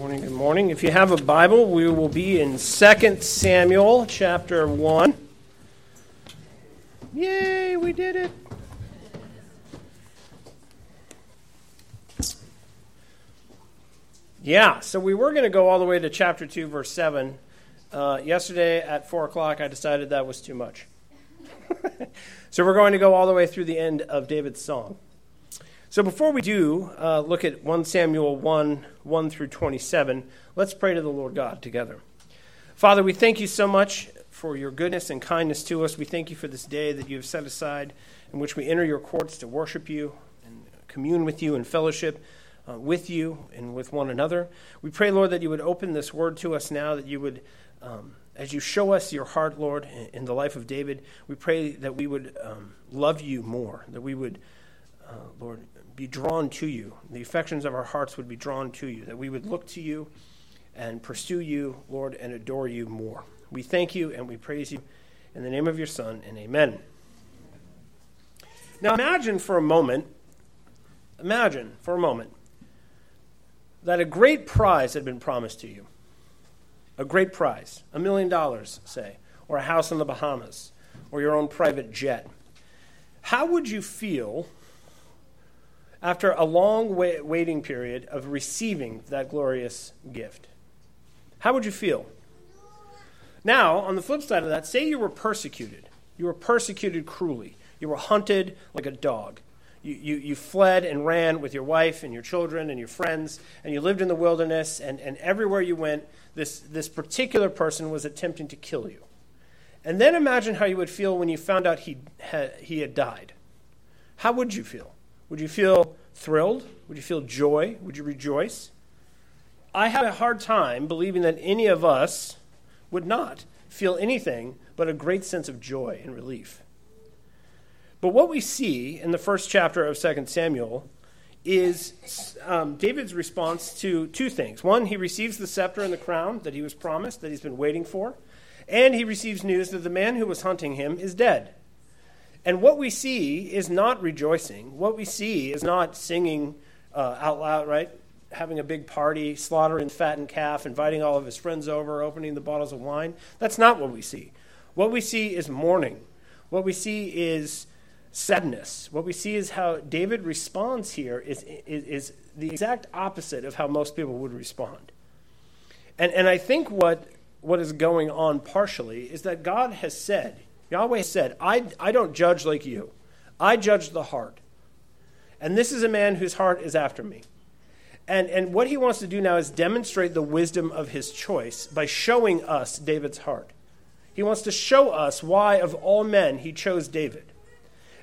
morning, good morning. If you have a Bible, we will be in 2 Samuel chapter 1. Yay, we did it. Yeah, so we were going to go all the way to chapter 2, verse 7. Uh, yesterday at 4 o'clock, I decided that was too much. so we're going to go all the way through the end of David's song. So before we do uh, look at 1 Samuel 1 1 through 27, let's pray to the Lord God together. Father, we thank you so much for your goodness and kindness to us. We thank you for this day that you have set aside in which we enter your courts to worship you and commune with you and fellowship uh, with you and with one another. We pray, Lord, that you would open this word to us now, that you would. Um, as you show us your heart, Lord, in the life of David, we pray that we would um, love you more, that we would, uh, Lord, be drawn to you. The affections of our hearts would be drawn to you, that we would look to you and pursue you, Lord, and adore you more. We thank you and we praise you in the name of your Son, and amen. Now imagine for a moment, imagine for a moment that a great prize had been promised to you. A great prize, a million dollars, say, or a house in the Bahamas, or your own private jet. How would you feel after a long wait- waiting period of receiving that glorious gift. How would you feel? Now, on the flip side of that, say you were persecuted. You were persecuted cruelly. You were hunted like a dog. You, you, you fled and ran with your wife and your children and your friends, and you lived in the wilderness, and, and everywhere you went, this, this particular person was attempting to kill you. And then imagine how you would feel when you found out he had, he had died. How would you feel? Would you feel thrilled? Would you feel joy? Would you rejoice? I have a hard time believing that any of us would not feel anything but a great sense of joy and relief. But what we see in the first chapter of 2 Samuel is um, David's response to two things. One, he receives the scepter and the crown that he was promised, that he's been waiting for, and he receives news that the man who was hunting him is dead. And what we see is not rejoicing. What we see is not singing uh, out loud, right? Having a big party, slaughtering fattened calf, inviting all of his friends over, opening the bottles of wine. That's not what we see. What we see is mourning. What we see is sadness. What we see is how David responds here is, is, is the exact opposite of how most people would respond. And, and I think what, what is going on partially is that God has said, Yahweh said, I, I don't judge like you, I judge the heart. And this is a man whose heart is after me. And, and what he wants to do now is demonstrate the wisdom of his choice by showing us David's heart. He wants to show us why, of all men, he chose David.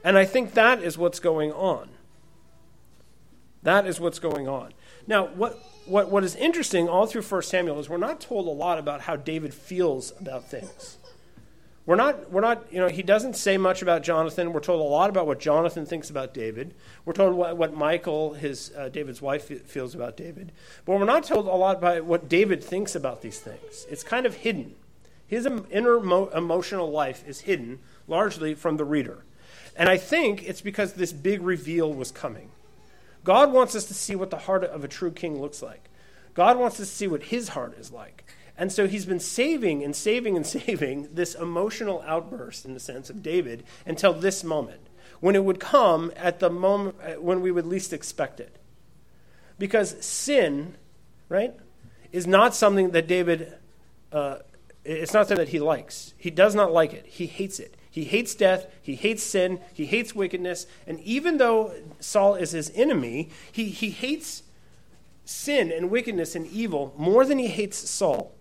And I think that is what's going on. That is what's going on. Now, what, what, what is interesting all through 1 Samuel is we're not told a lot about how David feels about things. We're not, we're not, you know, he doesn't say much about Jonathan. We're told a lot about what Jonathan thinks about David. We're told what, what Michal, his, uh, David's wife, feels about David. But we're not told a lot about what David thinks about these things. It's kind of hidden. His inner mo- emotional life is hidden largely from the reader. And I think it's because this big reveal was coming. God wants us to see what the heart of a true king looks like. God wants us to see what his heart is like. And so he's been saving and saving and saving this emotional outburst, in the sense of David, until this moment, when it would come at the moment uh, when we would least expect it. Because sin, right, is not something that David, uh, it's not something that he likes. He does not like it, he hates it. He hates death, he hates sin, he hates wickedness, and even though Saul is his enemy, he, he hates sin and wickedness and evil more than he hates Saul.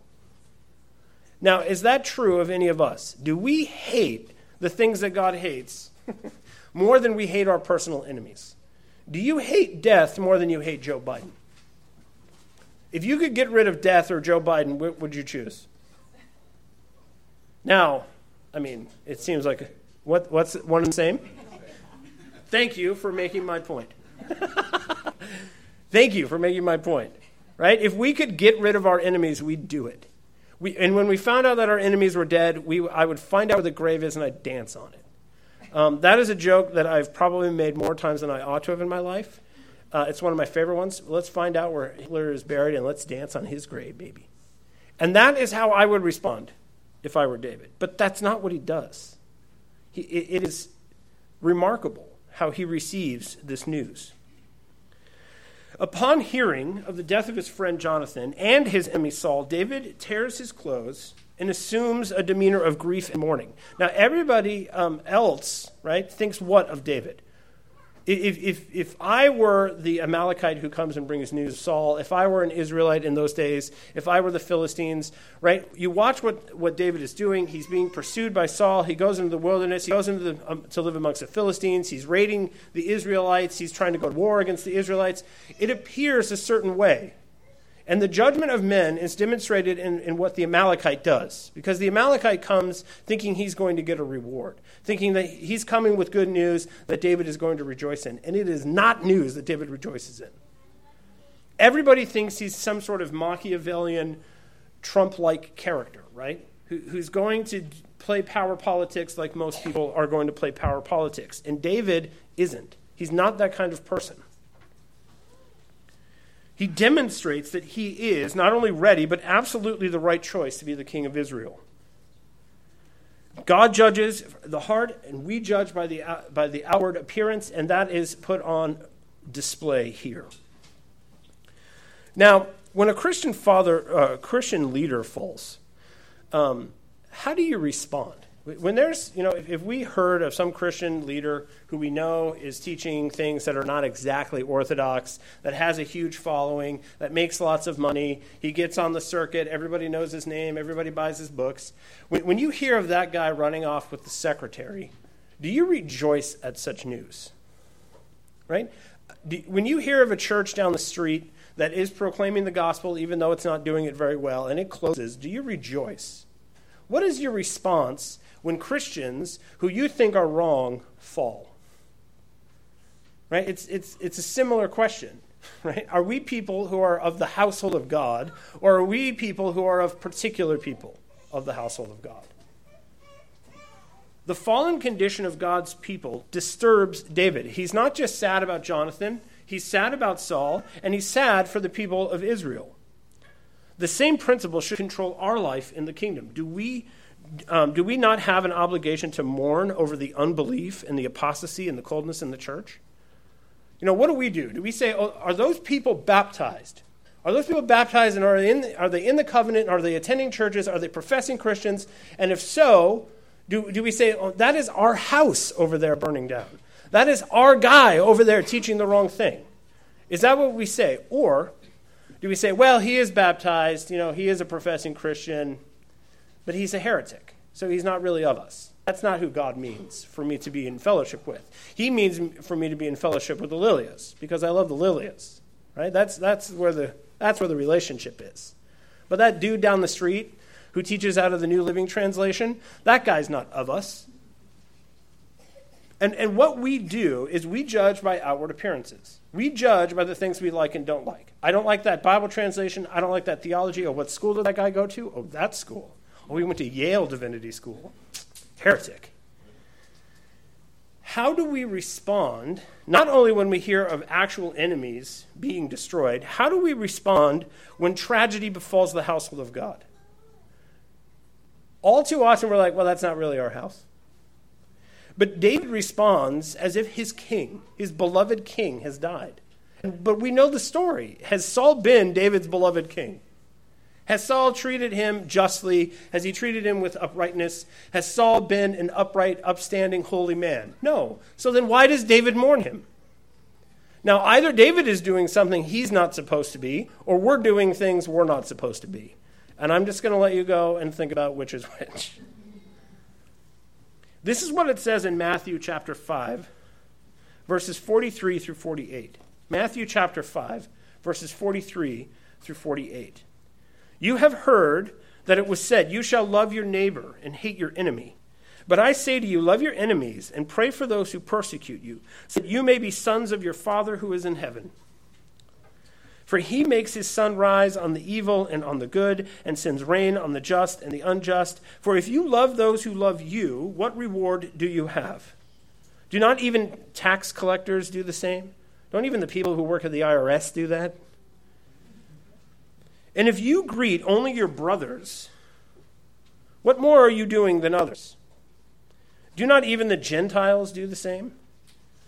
Now, is that true of any of us? Do we hate the things that God hates more than we hate our personal enemies? Do you hate death more than you hate Joe Biden? If you could get rid of death or Joe Biden, what would you choose? Now, I mean, it seems like what, what's one and the same? Thank you for making my point. Thank you for making my point. Right? If we could get rid of our enemies, we'd do it. We, and when we found out that our enemies were dead, we, I would find out where the grave is and I'd dance on it. Um, that is a joke that I've probably made more times than I ought to have in my life. Uh, it's one of my favorite ones. Let's find out where Hitler is buried and let's dance on his grave, baby. And that is how I would respond if I were David. But that's not what he does. He, it, it is remarkable how he receives this news. Upon hearing of the death of his friend Jonathan and his enemy Saul, David tears his clothes and assumes a demeanor of grief and mourning. Now, everybody um, else, right, thinks what of David? If, if, if I were the Amalekite who comes and brings news of Saul, if I were an Israelite in those days, if I were the Philistines, right, you watch what, what David is doing. He's being pursued by Saul. He goes into the wilderness. He goes into the, um, to live amongst the Philistines. He's raiding the Israelites. He's trying to go to war against the Israelites. It appears a certain way. And the judgment of men is demonstrated in, in what the Amalekite does, because the Amalekite comes thinking he's going to get a reward, thinking that he's coming with good news that David is going to rejoice in. And it is not news that David rejoices in. Everybody thinks he's some sort of Machiavellian, Trump like character, right? Who, who's going to play power politics like most people are going to play power politics. And David isn't. He's not that kind of person. He demonstrates that he is not only ready, but absolutely the right choice to be the king of Israel. God judges the heart, and we judge by the, by the outward appearance, and that is put on display here. Now, when a Christian father, uh, Christian leader falls, um, how do you respond? When there's, you know, if, if, we heard of some Christian leader who we know is teaching things that are not exactly orthodox, that has a huge following, that makes lots of money, he gets on the circuit, everybody knows his name, everybody buys his books. When, when you hear of that guy running off with the secretary, do you rejoice at such news? Right? Do, when you hear of a church down the street that is proclaiming the gospel, even though it's not doing it very well, and it closes, do you rejoice? What is your response when Christians who you think are wrong fall? Right? It's, it's, it's a similar question. Right? Are we people who are of the household of God, or are we people who are of particular people of the household of God? The fallen condition of God's people disturbs David. He's not just sad about Jonathan, he's sad about Saul, and he's sad for the people of Israel. The same principle should control our life in the kingdom. Do we um, do we not have an obligation to mourn over the unbelief and the apostasy and the coldness in the church? You know, what do we do? Do we say, oh, are those people baptized? Are those people baptized and are they, in, are they in the covenant? Are they attending churches? Are they professing Christians? And if so, do, do we say, oh, that is our house over there burning down? That is our guy over there teaching the wrong thing? Is that what we say? Or do we say, well, he is baptized, you know, he is a professing Christian, but he's a heretic, so he's not really of us. That's not who God means for me to be in fellowship with. He means for me to be in fellowship with the Lilias because I love the Lilias, right? That's, that's, where the, that's where the relationship is. But that dude down the street who teaches out of the New Living Translation, that guy's not of us. And, and what we do is we judge by outward appearances. We judge by the things we like and don't like. I don't like that Bible translation. I don't like that theology. Oh, what school did that guy go to? Oh, that school. We went to Yale Divinity School. Heretic. How do we respond, not only when we hear of actual enemies being destroyed, how do we respond when tragedy befalls the household of God? All too often we're like, well, that's not really our house. But David responds as if his king, his beloved king, has died. But we know the story. Has Saul been David's beloved king? Has Saul treated him justly? Has he treated him with uprightness? Has Saul been an upright, upstanding, holy man? No. So then why does David mourn him? Now, either David is doing something he's not supposed to be, or we're doing things we're not supposed to be. And I'm just going to let you go and think about which is which. This is what it says in Matthew chapter 5, verses 43 through 48. Matthew chapter 5, verses 43 through 48. You have heard that it was said, You shall love your neighbor and hate your enemy. But I say to you, love your enemies and pray for those who persecute you, so that you may be sons of your Father who is in heaven. For he makes his sun rise on the evil and on the good, and sends rain on the just and the unjust. For if you love those who love you, what reward do you have? Do not even tax collectors do the same? Don't even the people who work at the IRS do that? And if you greet only your brothers, what more are you doing than others? Do not even the Gentiles do the same?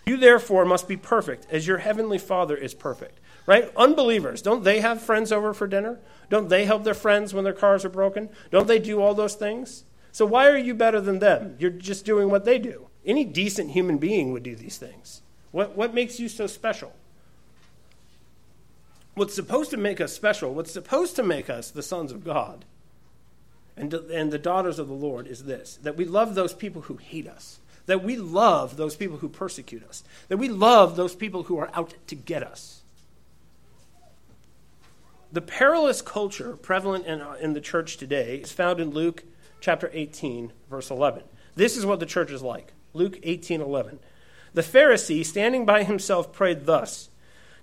You therefore must be perfect, as your heavenly Father is perfect. Right? Unbelievers, don't they have friends over for dinner? Don't they help their friends when their cars are broken? Don't they do all those things? So why are you better than them? You're just doing what they do. Any decent human being would do these things. What, what makes you so special? What's supposed to make us special, what's supposed to make us the sons of God and, and the daughters of the Lord is this that we love those people who hate us, that we love those people who persecute us, that we love those people who are out to get us. The perilous culture prevalent in, uh, in the church today is found in Luke chapter 18, verse 11. This is what the church is like. Luke 18, 11. The Pharisee, standing by himself, prayed thus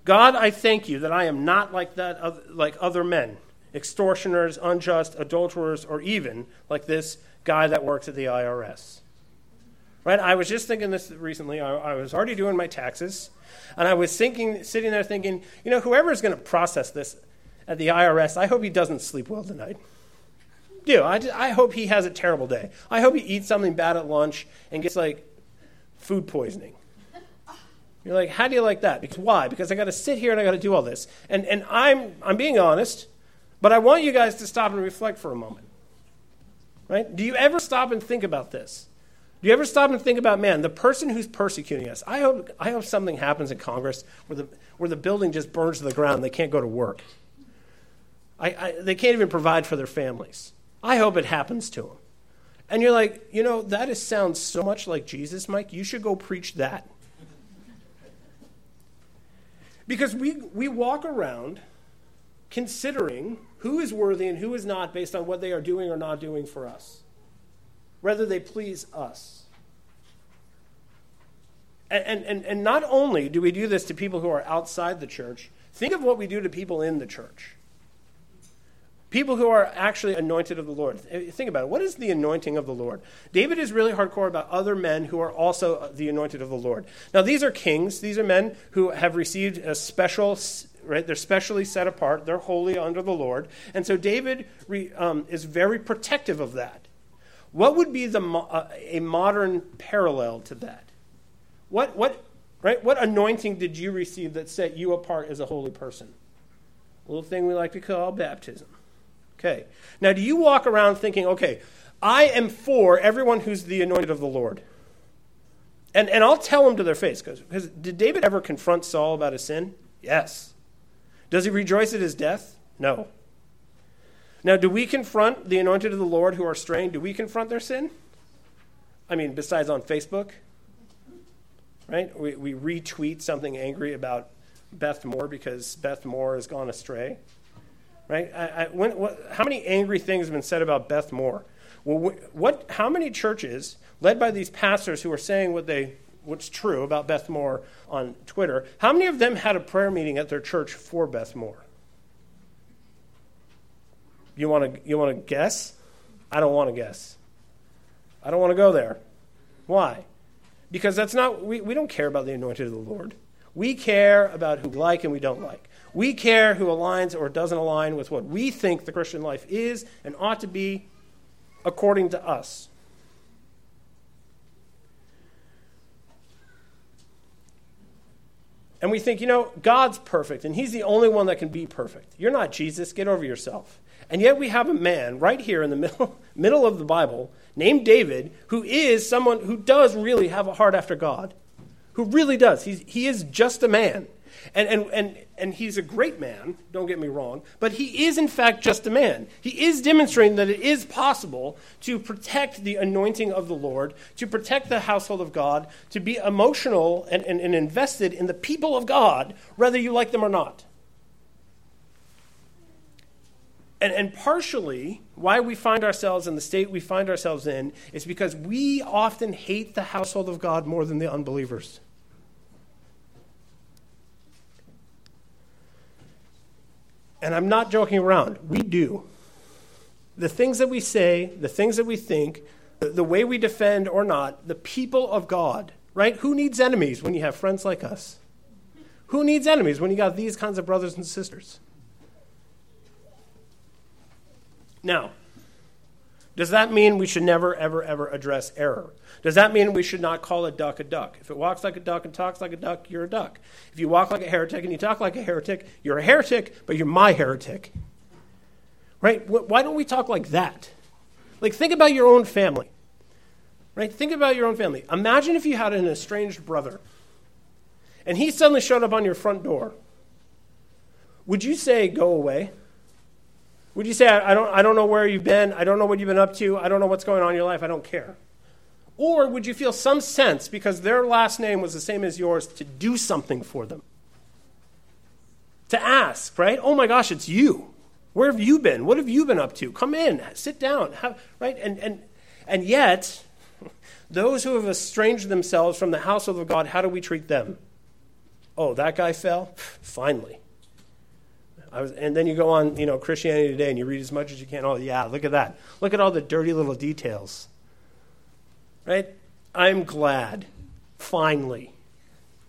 God, I thank you that I am not like, that, like other men, extortioners, unjust, adulterers, or even like this guy that works at the IRS. Right? I was just thinking this recently. I, I was already doing my taxes, and I was thinking, sitting there thinking, you know, whoever is going to process this at the IRS, I hope he doesn't sleep well tonight. Do I, I hope he has a terrible day. I hope he eats something bad at lunch and gets like food poisoning. You're like, how do you like that? Because why? Because I got to sit here and I got to do all this. And and I'm I'm being honest, but I want you guys to stop and reflect for a moment. Right? Do you ever stop and think about this? Do you ever stop and think about, man, the person who's persecuting us? I hope I hope something happens in Congress where the where the building just burns to the ground they can't go to work. I, I, they can't even provide for their families. I hope it happens to them. And you're like, you know, that is, sounds so much like Jesus, Mike. You should go preach that. Because we, we walk around considering who is worthy and who is not based on what they are doing or not doing for us, whether they please us. And, and, and not only do we do this to people who are outside the church, think of what we do to people in the church. People who are actually anointed of the Lord. Think about it. What is the anointing of the Lord? David is really hardcore about other men who are also the anointed of the Lord. Now, these are kings. These are men who have received a special, right? They're specially set apart. They're holy under the Lord. And so David re, um, is very protective of that. What would be the, uh, a modern parallel to that? What, what, right? What anointing did you receive that set you apart as a holy person? A little thing we like to call baptism. Okay. Now, do you walk around thinking, okay, I am for everyone who's the anointed of the Lord? And, and I'll tell them to their face, because did David ever confront Saul about his sin? Yes. Does he rejoice at his death? No. Now, do we confront the anointed of the Lord who are straying? Do we confront their sin? I mean, besides on Facebook, right? We, we retweet something angry about Beth Moore because Beth Moore has gone astray right? I, I, when, what, how many angry things have been said about Beth Moore? Well, what, how many churches, led by these pastors who are saying what they, what's true about Beth Moore on Twitter, how many of them had a prayer meeting at their church for Beth Moore? You want to you want to guess? I don't want to guess. I don't want to go there. Why? Because that's not we, we don't care about the anointed of the Lord. We care about who we like and we don't like. We care who aligns or doesn't align with what we think the Christian life is and ought to be according to us. And we think, you know, God's perfect and He's the only one that can be perfect. You're not Jesus. Get over yourself. And yet we have a man right here in the middle, middle of the Bible named David who is someone who does really have a heart after God, who really does. He's, he is just a man. And, and, and, and he's a great man, don't get me wrong, but he is in fact just a man. He is demonstrating that it is possible to protect the anointing of the Lord, to protect the household of God, to be emotional and, and, and invested in the people of God, whether you like them or not. And, and partially, why we find ourselves in the state we find ourselves in is because we often hate the household of God more than the unbelievers. And I'm not joking around. We do. The things that we say, the things that we think, the, way we defend or not, the people of God, right? Who needs enemies when you have friends like us? Who needs enemies when you got these kinds of brothers and sisters? Now, does that mean we should never, ever, ever address error? Does that mean we should not call a duck a duck? If it walks like a duck and talks like a duck, you're a duck. If you walk like a heretic and you talk like a heretic, you're a heretic, but you're my heretic. Right? Why don't we talk like that? Like, think about your own family. Right? Think about your own family. Imagine if you had an estranged brother and he suddenly showed up on your front door. Would you say, go away? Would you say, I don't, I don't know where you've been, I don't know what you've been up to, I don't know what's going on in your life, I don't care? Or would you feel some sense, because their last name was the same as yours, to do something for them? To ask, right? Oh my gosh, it's you. Where have you been? What have you been up to? Come in, sit down, have, right? And, and, and yet, those who have estranged themselves from the household of God, how do we treat them? Oh, that guy fell? Finally. Was, and then you go on, you know, Christianity Today and you read as much as you can. Oh, yeah, look at that. Look at all the dirty little details. Right? I'm glad. Finally.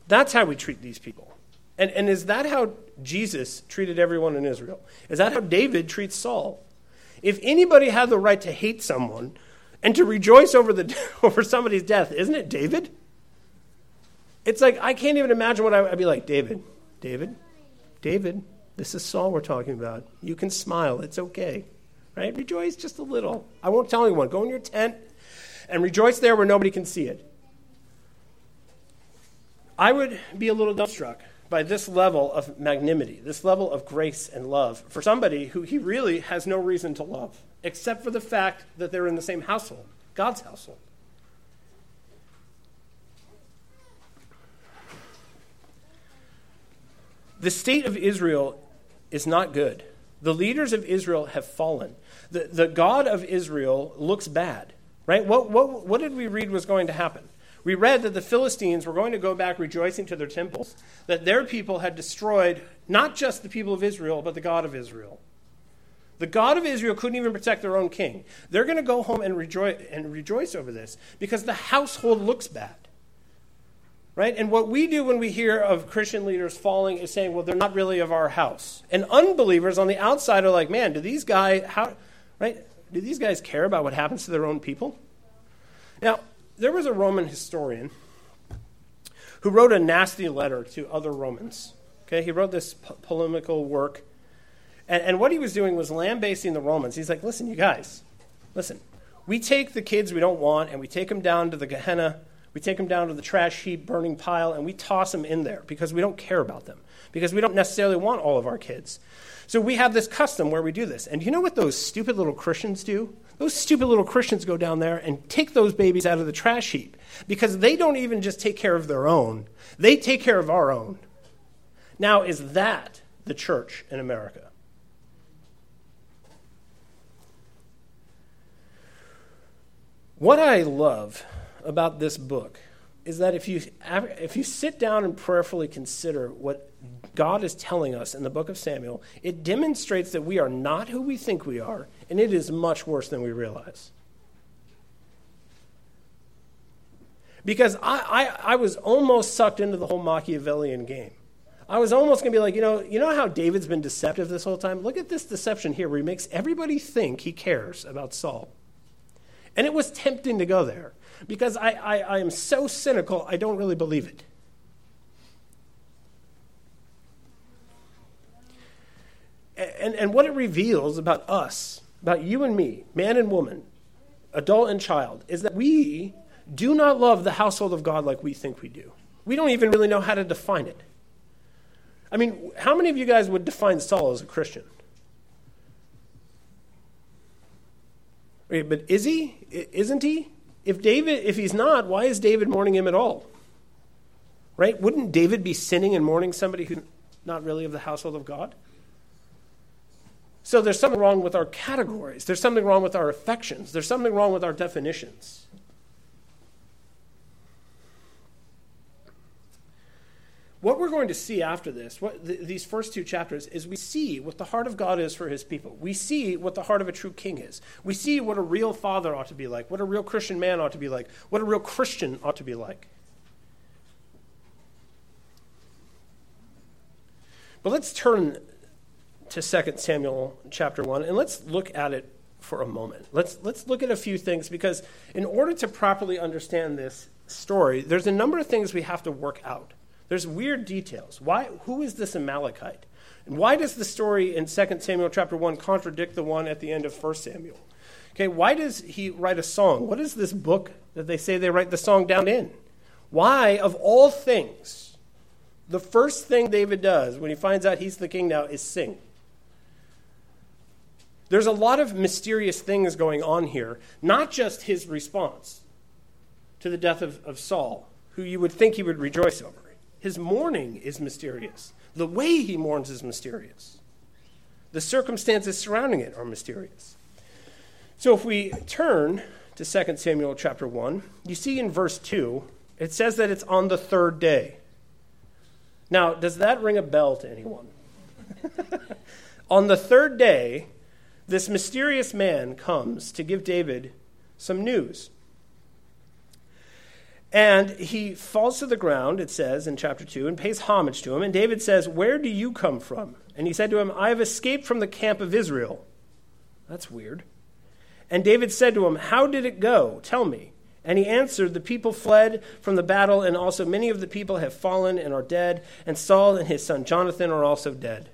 That's how we treat these people. And, and is that how Jesus treated everyone in Israel? Is that how David treats Saul? If anybody had the right to hate someone and to rejoice over, the, over somebody's death, isn't it David? It's like, I can't even imagine what I, would be like. David, David, David, this is Saul we're talking about. You can smile. It's okay. Right? Rejoice just a little. I won't tell anyone. Go in your tent and rejoice there where nobody can see it. I would be a little dumbstruck by this level of magnanimity, this level of grace and love for somebody who he really has no reason to love, except for the fact that they're in the same household, God's household. The state of Israel is not good. The leaders of Israel have fallen. The, the God of Israel looks bad, right? What, what, what did we read was going to happen? We read that the Philistines were going to go back rejoicing to their temples, that their people had destroyed not just the people of Israel, but the God of Israel. The God of Israel couldn't even protect their own king. They're going to go home and rejoice, and rejoice over this because the household looks bad. Right? And what we do when we hear of Christian leaders falling is saying, well, they're not really of our house. And unbelievers on the outside are like, man, do these guys how right? Do these guys care about what happens to their own people? Now, there was a Roman historian who wrote a nasty letter to other Romans. Okay, he wrote this po- polemical work. And, and what he was doing was lambasting the Romans. He's like, listen, you guys, listen, we take the kids we don't want and we take them down to the Gehenna we take them down to the trash heap, burning pile, and we toss them in there because we don't care about them, because we don't necessarily want all of our kids. So we have this custom where we do this. And you know what those stupid little Christians do? Those stupid little Christians go down there and take those babies out of the trash heap because they don't even just take care of their own, they take care of our own. Now, is that the church in America? What I love about this book is that if you, if you sit down and prayerfully consider what God is telling us in the book of Samuel, it demonstrates that we are not who we think we are, and it is much worse than we realize. Because I, I, I was almost sucked into the whole Machiavellian game. I was almost going to be like, you know, you know how David's been deceptive this whole time? Look at this deception here where he makes everybody think he cares about Saul. And it was tempting to go there because I, I, I am so cynical, I don't really believe it. And, and what it reveals about us, about you and me, man and woman, adult and child, is that we do not love the household of God like we think we do. We don't even really know how to define it. I mean, how many of you guys would define Saul as a Christian? But is he? Isn't he? If David, if he's not, why is David mourning him at all? Right? Wouldn't David be sinning and mourning somebody who's not really of the household of God? So there's something wrong with our categories. There's something wrong with our affections. There's something wrong with our definitions. What we're going to see after this, what th- these first two chapters, is we see what the heart of God is for his people. We see what the heart of a true king is. We see what a real father ought to be like, what a real Christian man ought to be like, what a real Christian ought to be like. But let's turn to 2 Samuel chapter 1 and let's look at it for a moment. Let's, let's look at a few things because in order to properly understand this story, there's a number of things we have to work out. There's weird details. Why, who is this Amalekite? And why does the story in 2 Samuel chapter 1 contradict the one at the end of 1 Samuel? Okay, why does he write a song? What is this book that they say they write the song down in? Why, of all things, the first thing David does when he finds out he's the king now is sing? There's a lot of mysterious things going on here, not just his response to the death of, of Saul, who you would think he would rejoice over. His mourning is mysterious. The way he mourns is mysterious. The circumstances surrounding it are mysterious. So if we turn to 2 Samuel chapter 1, you see in verse 2, it says that it's on the third day. Now, does that ring a bell to anyone? on the third day, this mysterious man comes to give David some news. And he falls to the ground, it says in chapter 2, and pays homage to him. And David says, Where do you come from? And he said to him, I have escaped from the camp of Israel. That's weird. And David said to him, How did it go? Tell me. And he answered, The people fled from the battle, and also many of the people have fallen and are dead, and Saul and his son Jonathan are also dead.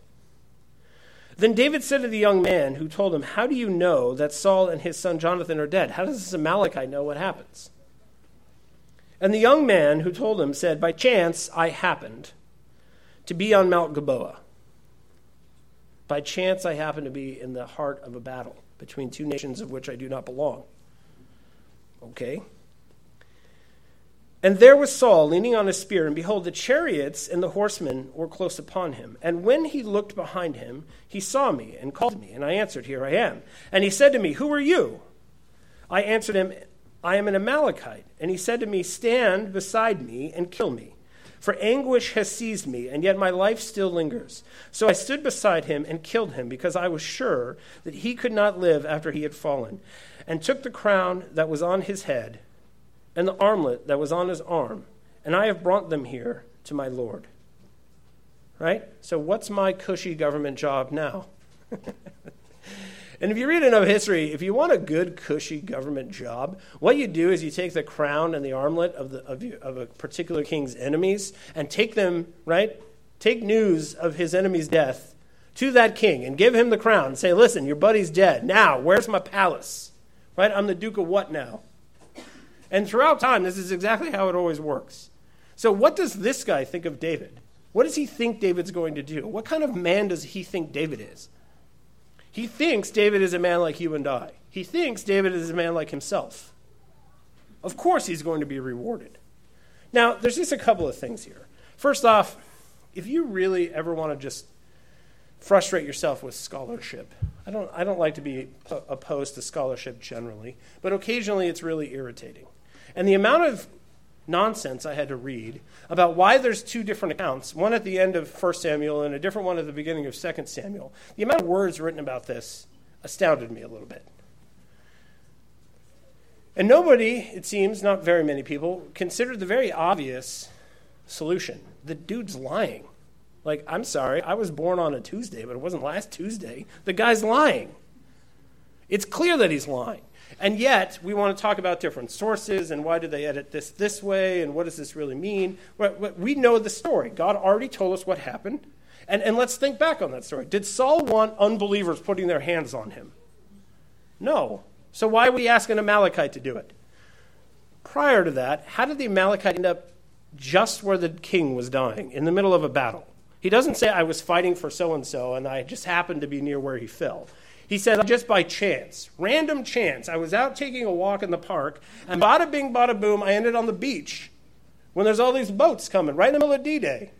Then David said to the young man who told him, How do you know that Saul and his son Jonathan are dead? How does this Amalekite know what happens? And the young man who told him said, By chance I happened to be on Mount Gilboa. By chance I happened to be in the heart of a battle between two nations of which I do not belong. Okay. And there was Saul leaning on a spear, and behold, the chariots and the horsemen were close upon him. And when he looked behind him, he saw me and called me, and I answered, Here I am. And he said to me, Who are you? I answered him, I am an Amalekite. And he said to me, Stand beside me and kill me. For anguish has seized me, and yet my life still lingers. So I stood beside him and killed him, because I was sure that he could not live after he had fallen, and took the crown that was on his head and the armlet that was on his arm, and I have brought them here to my Lord. Right? So, what's my cushy government job now? And if you read enough history, if you want a good, cushy government job, what you do is you take the crown and the armlet of, the, of, of a particular king's enemies and take them, right? Take news of his enemy's death to that king and give him the crown and say, listen, your buddy's dead. Now, where's my palace? Right? I'm the Duke of what now? And throughout time, this is exactly how it always works. So, what does this guy think of David? What does he think David's going to do? What kind of man does he think David is? He thinks David is a man like you and I. He thinks David is a man like himself. Of course, he's going to be rewarded. Now, there's just a couple of things here. First off, if you really ever want to just frustrate yourself with scholarship, I don't, I don't like to be opposed to scholarship generally, but occasionally it's really irritating. And the amount of nonsense I had to read about why there's two different accounts, one at the end of 1 Samuel and a different one at the beginning of 2 Samuel. The amount of words written about this astounded me a little bit. And nobody, it seems, not very many people, considered the very obvious solution. The dude's lying. Like, I'm sorry, I was born on a Tuesday, but it wasn't last Tuesday. The guy's lying. It's clear that he's lying. And yet, we want to talk about different sources and why did they edit this this way and what does this really mean. We know the story. God already told us what happened. And, and let's think back on that story. Did Saul want unbelievers putting their hands on him? No. So why are we asking Amalekite to do it? Prior to that, how did the Amalekite end up just where the king was dying, in the middle of a battle? He doesn't say, I was fighting for so and so and I just happened to be near where he fell. He said, just by chance, random chance, I was out taking a walk in the park, and bada bing, bada boom, I ended on the beach when there's all these boats coming right in the middle of D Day.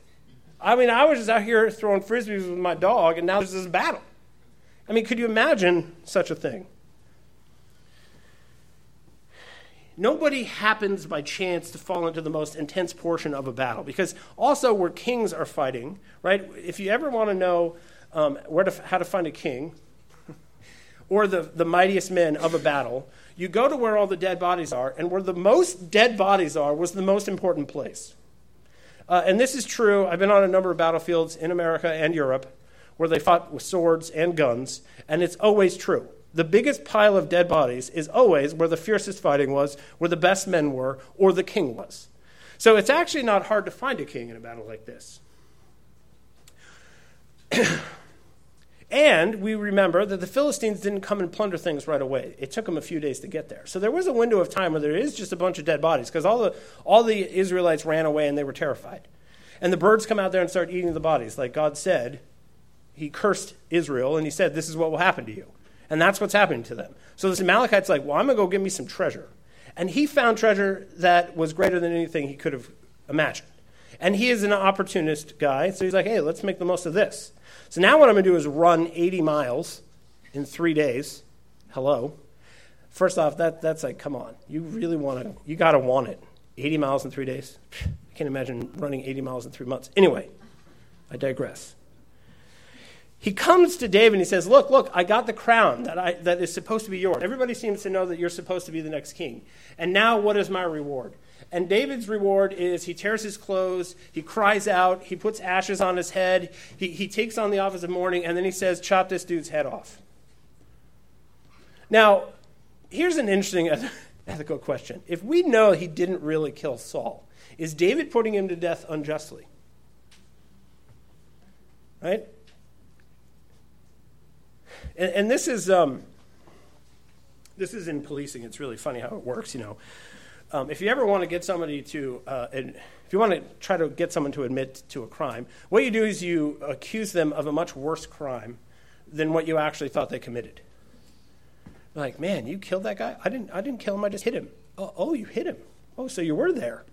I mean, I was just out here throwing frisbees with my dog, and now there's this battle. I mean, could you imagine such a thing? Nobody happens by chance to fall into the most intense portion of a battle because also where kings are fighting, right? If you ever want to know um, where to, how to find a king, or the, the mightiest men of a battle, you go to where all the dead bodies are, and where the most dead bodies are was the most important place. Uh, and this is true. I've been on a number of battlefields in America and Europe where they fought with swords and guns, and it's always true. The biggest pile of dead bodies is always where the fiercest fighting was, where the best men were, or the king was. So it's actually not hard to find a king in a battle like this. and we remember that the Philistines didn't come and plunder things right away. It took them a few days to get there. So there was a window of time where there is just a bunch of dead bodies because all the, all the Israelites ran away and they were terrified. And the birds come out there and start eating the bodies. Like God said, He cursed Israel and He said, This is what will happen to you. And that's what's happening to them. So this Amalekite's like, Well, I'm going to go get me some treasure. And he found treasure that was greater than anything he could have imagined. And he is an opportunist guy, so he's like, hey, let's make the most of this. So now what I'm going to do is run 80 miles in three days. Hello. First off, that, that's like, come on. You really want to, you got to want it. 80 miles in three days? I can't imagine running 80 miles in three months. Anyway, I digress. He comes to David and he says, Look, look, I got the crown that, I, that is supposed to be yours. Everybody seems to know that you're supposed to be the next king. And now what is my reward? And David's reward is he tears his clothes, he cries out, he puts ashes on his head, he, he takes on the office of mourning, and then he says, Chop this dude's head off. Now, here's an interesting ethical question. If we know he didn't really kill Saul, is David putting him to death unjustly? Right? And, and this is um, this is in policing. It's really funny how it works. You know, um, if you ever want to get somebody to, uh, if you want to try to get someone to admit to a crime, what you do is you accuse them of a much worse crime than what you actually thought they committed. Like, man, you killed that guy? I didn't. I didn't kill him. I just hit him. Oh, oh you hit him. Oh, so you were there.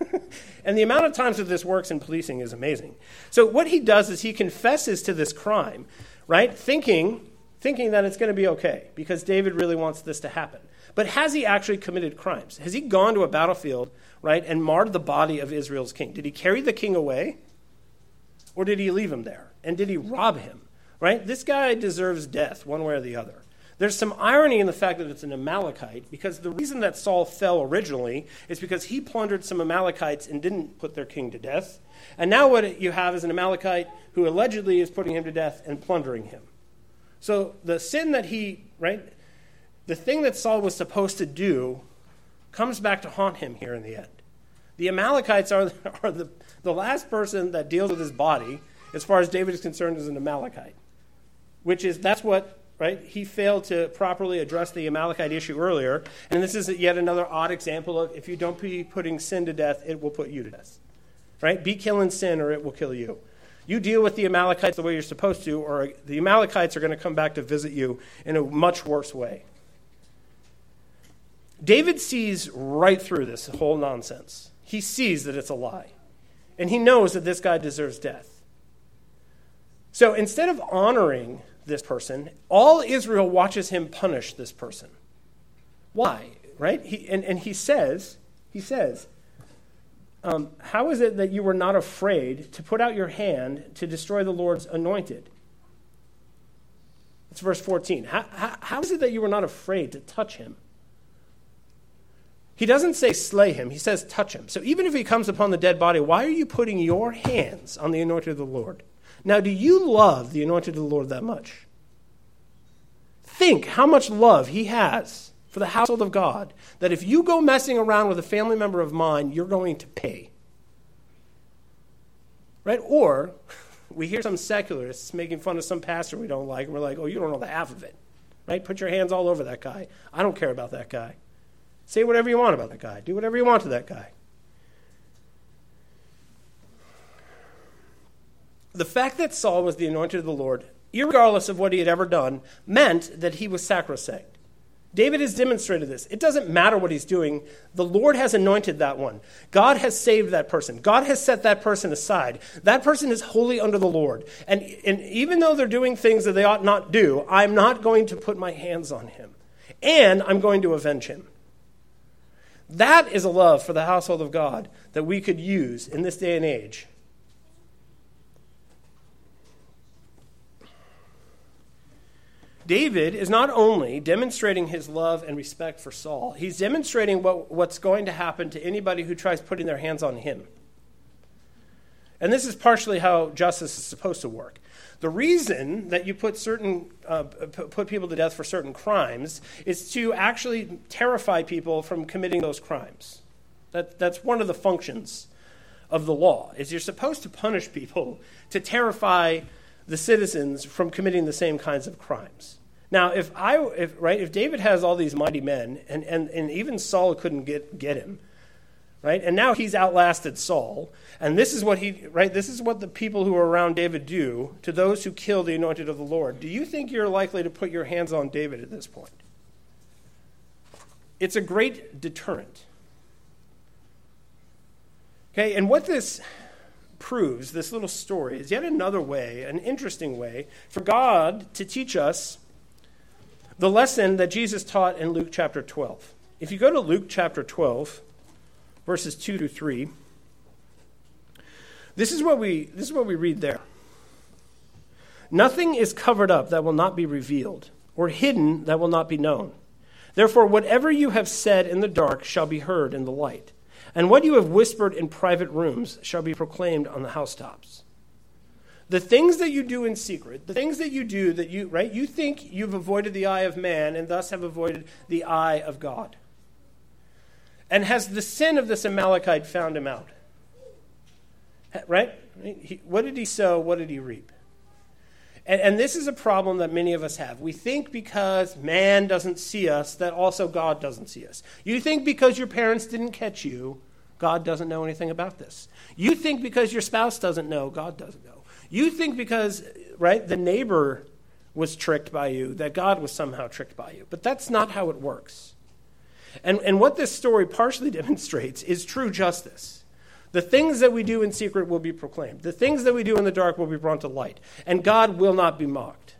and the amount of times that this works in policing is amazing. So what he does is he confesses to this crime, right? Thinking thinking that it's going to be okay because David really wants this to happen. But has he actually committed crimes? Has he gone to a battlefield, right, and marred the body of Israel's king? Did he carry the king away? Or did he leave him there? And did he rob him? Right? This guy deserves death, one way or the other. There's some irony in the fact that it's an Amalekite because the reason that Saul fell originally is because he plundered some Amalekites and didn't put their king to death. And now what you have is an Amalekite who allegedly is putting him to death and plundering him. So the sin that he, right, the thing that Saul was supposed to do comes back to haunt him here in the end. The Amalekites are, are the, the last person that deals with his body, as far as David is concerned, as an Amalekite. Which is, that's what, right? He failed to properly address the Amalekite issue earlier. And this is yet another odd example of if you don't be putting sin to death, it will put you to death. Right? Be killing sin or it will kill you. You deal with the Amalekites the way you're supposed to, or the Amalekites are going to come back to visit you in a much worse way. David sees right through this whole nonsense. He sees that it's a lie. And he knows that this guy deserves death. So instead of honoring this person, all Israel watches him punish this person. Why? Right? He, and, and he says, he says, um, How is it that you were not afraid to put out your hand to destroy the Lord's anointed? It's verse 14. How, how, how is it that you were not afraid to touch him? He doesn't say slay him, he says touch him. So even if he comes upon the dead body, why are you putting your hands on the anointed of the Lord? Now, do you love the anointed of the Lord that much? Think how much love he has for the household of God that if you go messing around with a family member of mine, you're going to pay. Right? Or we hear some secularists making fun of some pastor we don't like, and we're like, oh, you don't know the half of it. Right? Put your hands all over that guy. I don't care about that guy. Say whatever you want about that guy. Do whatever you want to that guy. The fact that Saul was the anointed of the Lord, regardless of what he had ever done, meant that he was sacrosanct. David has demonstrated this. It doesn't matter what he's doing. The Lord has anointed that one. God has saved that person. God has set that person aside. That person is wholly under the Lord. And, and even though they're doing things that they ought not do, I'm not going to put my hands on him. And I'm going to avenge him. That is a love for the household of God that we could use in this day and age David is not only demonstrating his love and respect for Saul, he's demonstrating what, what's going to happen to anybody who tries putting their hands on him. And this is partially how justice is supposed to work. The reason that you put certain uh, put people to death for certain crimes is to actually terrify people from committing those crimes. That, that's one of the functions of the law. Is you're supposed to punish people to terrify the citizens from committing the same kinds of crimes. Now, if I if right if David has all these mighty men and, and, and even Saul couldn't get, get him, right? And now he's outlasted Saul. And this is what he, right? This is what the people who are around David do to those who kill the anointed of the Lord. Do you think you're likely to put your hands on David at this point? It's a great deterrent. Okay, and what this proves, this little story, is yet another way, an interesting way, for God to teach us the lesson that Jesus taught in Luke chapter 12. If you go to Luke chapter 12, verses 2 to 3. This is what we, this is what we read there. Nothing is covered up that will not be revealed, or hidden that will not be known. Therefore, whatever you have said in the dark shall be heard in the light, and what you have whispered in private rooms shall be proclaimed on the housetops. The things that you do in secret, the things that you do that you, right, you think you've avoided the eye of man and thus have avoided the eye of God. And has the sin of this Amalekite found him out? Right? What did he sow? What did he reap? And, and this is a problem that many of us have. We think because man doesn't see us, that also God doesn't see us. You think because your parents didn't catch you, God doesn't know anything about this. You think because your spouse doesn't know, God doesn't know. You think because, right, the neighbor was tricked by you, that God was somehow tricked by you. But that's not how it works. And, and what this story partially demonstrates is true justice. The things that we do in secret will be proclaimed. The things that we do in the dark will be brought to light. And God will not be mocked.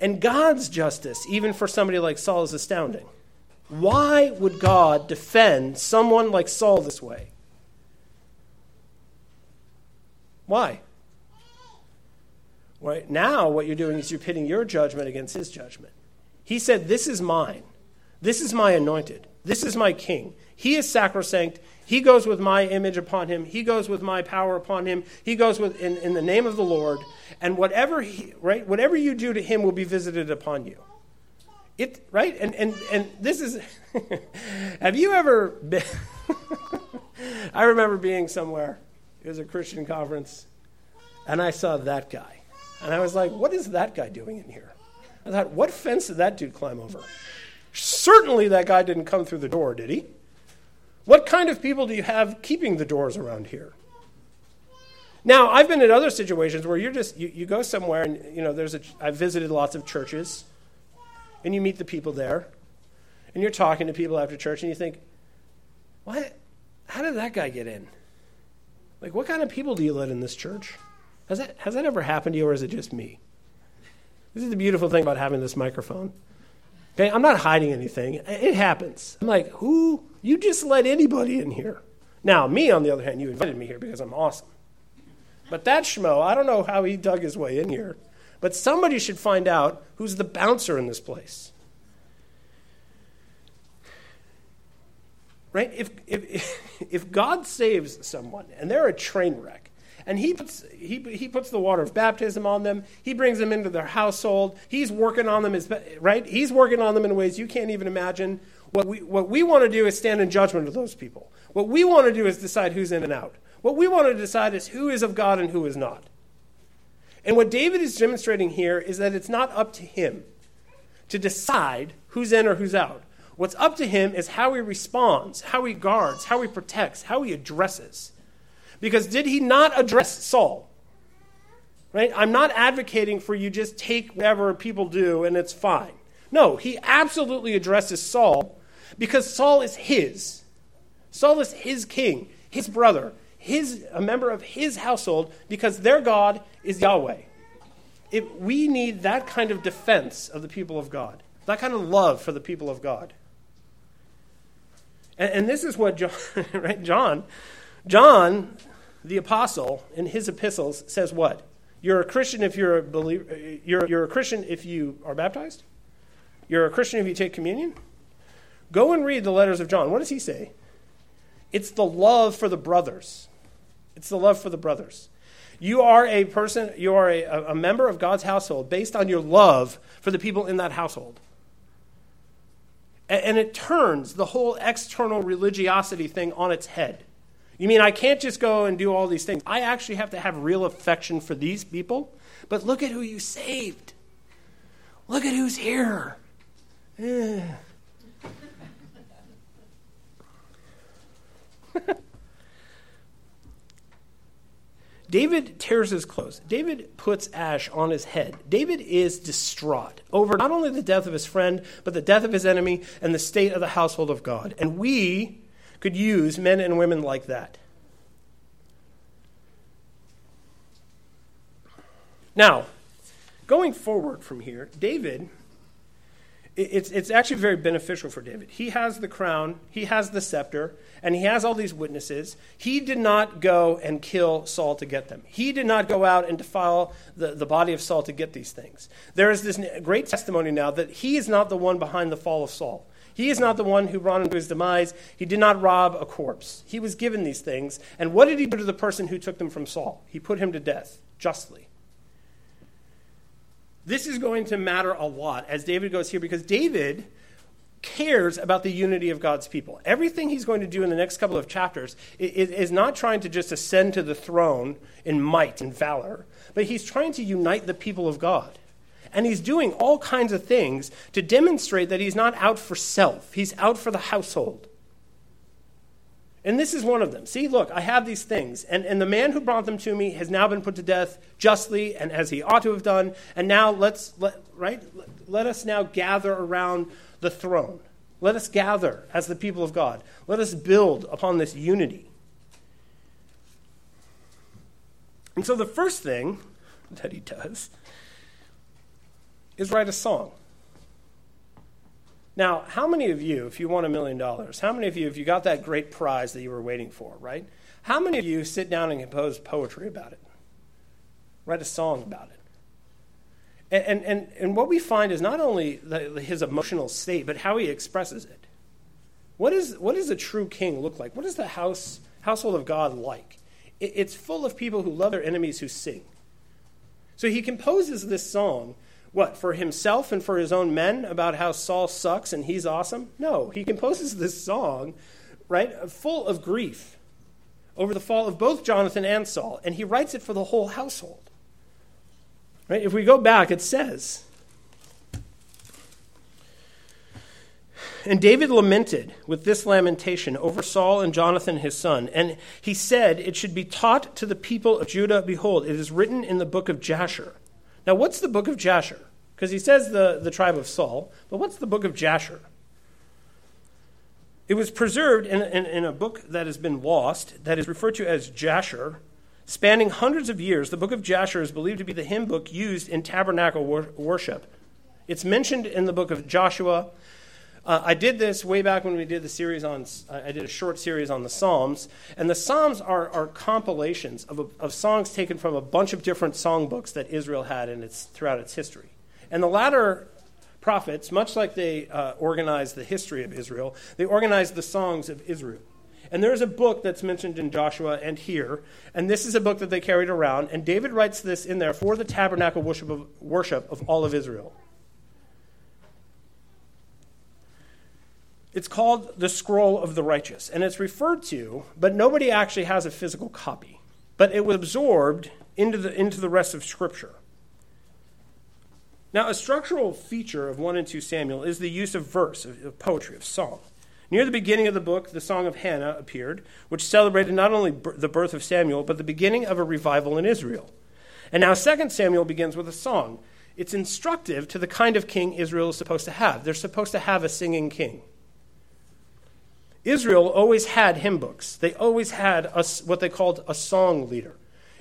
And God's justice, even for somebody like Saul, is astounding. Why would God defend someone like Saul this way? Why? Right now, what you're doing is you're pitting your judgment against his judgment. He said, This is mine. This is my anointed. This is my king. He is sacrosanct. He goes with my image upon him. He goes with my power upon him. He goes with in, in the name of the Lord. And whatever he, right, whatever you do to him will be visited upon you. It right? And and and this is have you ever been I remember being somewhere. It was a Christian conference, and I saw that guy. And I was like, what is that guy doing in here? I thought, what fence did that dude climb over? Certainly that guy didn't come through the door, did he? What kind of people do you have keeping the doors around here? Now, I've been in other situations where you're just, you, you go somewhere and, you know, there's a, I've visited lots of churches, and you meet the people there, and you're talking to people after church, and you think, what? How did that guy get in? Like, what kind of people do you let in this church? Has that, has that ever happened to you, or is it just me? This is the beautiful thing about having this microphone. Okay, I'm not hiding anything. It happens. I'm like, who? You just let anybody in here. Now, me, on the other hand, you invited me here because I'm awesome. But that schmo, I don't know how he dug his way in here. But somebody should find out who's the bouncer in this place. Right? If, if, if God saves someone and they're a train wreck, and he puts, he, he puts the water of baptism on them. He brings them into their household. He's working on them, as, right? He's working on them in ways you can't even imagine. What we, what we want to do is stand in judgment of those people. What we want to do is decide who's in and out. What we want to decide is who is of God and who is not. And what David is demonstrating here is that it's not up to him to decide who's in or who's out. What's up to him is how he responds, how he guards, how he protects, how he addresses. Because did he not address Saul? Right? I'm not advocating for you just take whatever people do and it's fine. No, he absolutely addresses Saul because Saul is his. Saul is his king, his brother, his a member of his household because their God is Yahweh. If we need that kind of defense of the people of God, that kind of love for the people of God. And, and this is what John, right? John, John the apostle in his epistles says what? You're a Christian if you're a believer. You're, you're a Christian if you are baptized. You're a Christian if you take communion. Go and read the letters of John. What does he say? It's the love for the brothers. It's the love for the brothers. You are a person, you are a, a member of God's household based on your love for the people in that household. And, and it turns the whole external religiosity thing on its head. You mean I can't just go and do all these things? I actually have to have real affection for these people? But look at who you saved. Look at who's here. Eh. David tears his clothes. David puts ash on his head. David is distraught over not only the death of his friend, but the death of his enemy and the state of the household of God. And we could use men and women like that. Now, going forward from here, David it's, it's actually very beneficial for David. He has the crown, he has the scepter, and he has all these witnesses. He did not go and kill Saul to get them. He did not go out and defile the, the body of Saul to get these things. There is this great testimony now that he is not the one behind the fall of Saul. He is not the one who brought him to his demise. He did not rob a corpse. He was given these things. And what did he do to the person who took them from Saul? He put him to death, justly. This is going to matter a lot as David goes here because David cares about the unity of God's people. Everything he's going to do in the next couple of chapters is, not trying to just ascend to the throne in might and valor, but he's trying to unite the people of God. And he's doing all kinds of things to demonstrate that he's not out for self, he's out for the household. And this is one of them. See, look, I have these things. And, and the man who brought them to me has now been put to death justly and as he ought to have done. And now let's, let, right? Let us now gather around the throne. Let us gather as the people of God. Let us build upon this unity. And so the first thing that he does is write a song. Now, how many of you, if you won a million dollars, how many of you, if you got that great prize that you were waiting for, right? How many of you sit down and compose poetry about it? Write a song about it? And, and, and what we find is not only the, his emotional state, but how he expresses it. What, is, what does a true king look like? What is the house, household of God like? It, it's full of people who love their enemies who sing. So he composes this song what, for himself and for his own men about how Saul sucks and he's awesome? No, he composes this song, right, full of grief over the fall of both Jonathan and Saul, and he writes it for the whole household. Right? If we go back, it says, And David lamented with this lamentation over Saul and Jonathan his son. And he said, It should be taught to the people of Judah, behold, it is written in the book of Jasher. Now, what's the book of Jasher? Because he says the, the tribe of Saul, but what's the book of Jasher? It was preserved in, in, in, a book that has been lost, that is referred to as Jasher. Spanning hundreds of years, the book of Jasher is believed to be the hymn book used in tabernacle wor- worship. It's mentioned in the book of Joshua. Uh, I did this way back when we did the series on, I did a short series on the Psalms. And the Psalms are, are compilations of, a, of songs taken from a bunch of different songbooks that Israel had in its, throughout its history. And the latter prophets, much like they uh, organized the history of Israel, they organized the songs of Israel. And there's a book that's mentioned in Joshua and here, and this is a book that they carried around, and David writes this in there for the tabernacle worship of, worship of all of Israel. It's called the Scroll of the Righteous, and it's referred to, but nobody actually has a physical copy. But it was absorbed into the, into the rest of Scripture. Now, a structural feature of 1 and 2 Samuel is the use of verse, of poetry, of song. Near the beginning of the book, the Song of Hannah appeared, which celebrated not only the birth of Samuel, but the beginning of a revival in Israel. And now 2 Samuel begins with a song. It's instructive to the kind of king Israel is supposed to have. They're supposed to have a singing king. Israel always had hymn books. They always had a, what they called a song leader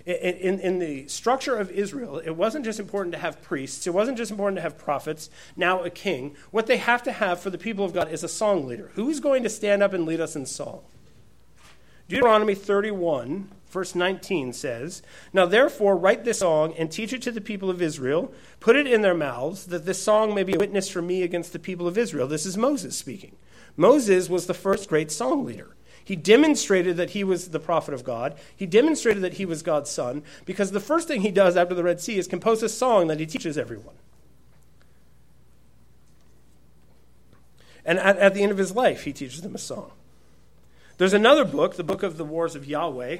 in, in, the structure of Israel, it wasn't just important to have priests, it wasn't just important to have prophets, now a king. What they have to have for the people of God is a song leader. Who's going to stand up and lead us in song? Deuteronomy 31, verse 19 says, Now therefore write this song and teach it to the people of Israel, put it in their mouths, that this song may be a witness for me against the people of Israel. This is Moses speaking. Moses was the first great song leader. He demonstrated that he was the prophet of God. He demonstrated that he was God's son because the first thing he does after the Red Sea is compose a song that he teaches everyone. And at, at the end of his life, he teaches them a song. There's another book, the book of the wars of Yahweh,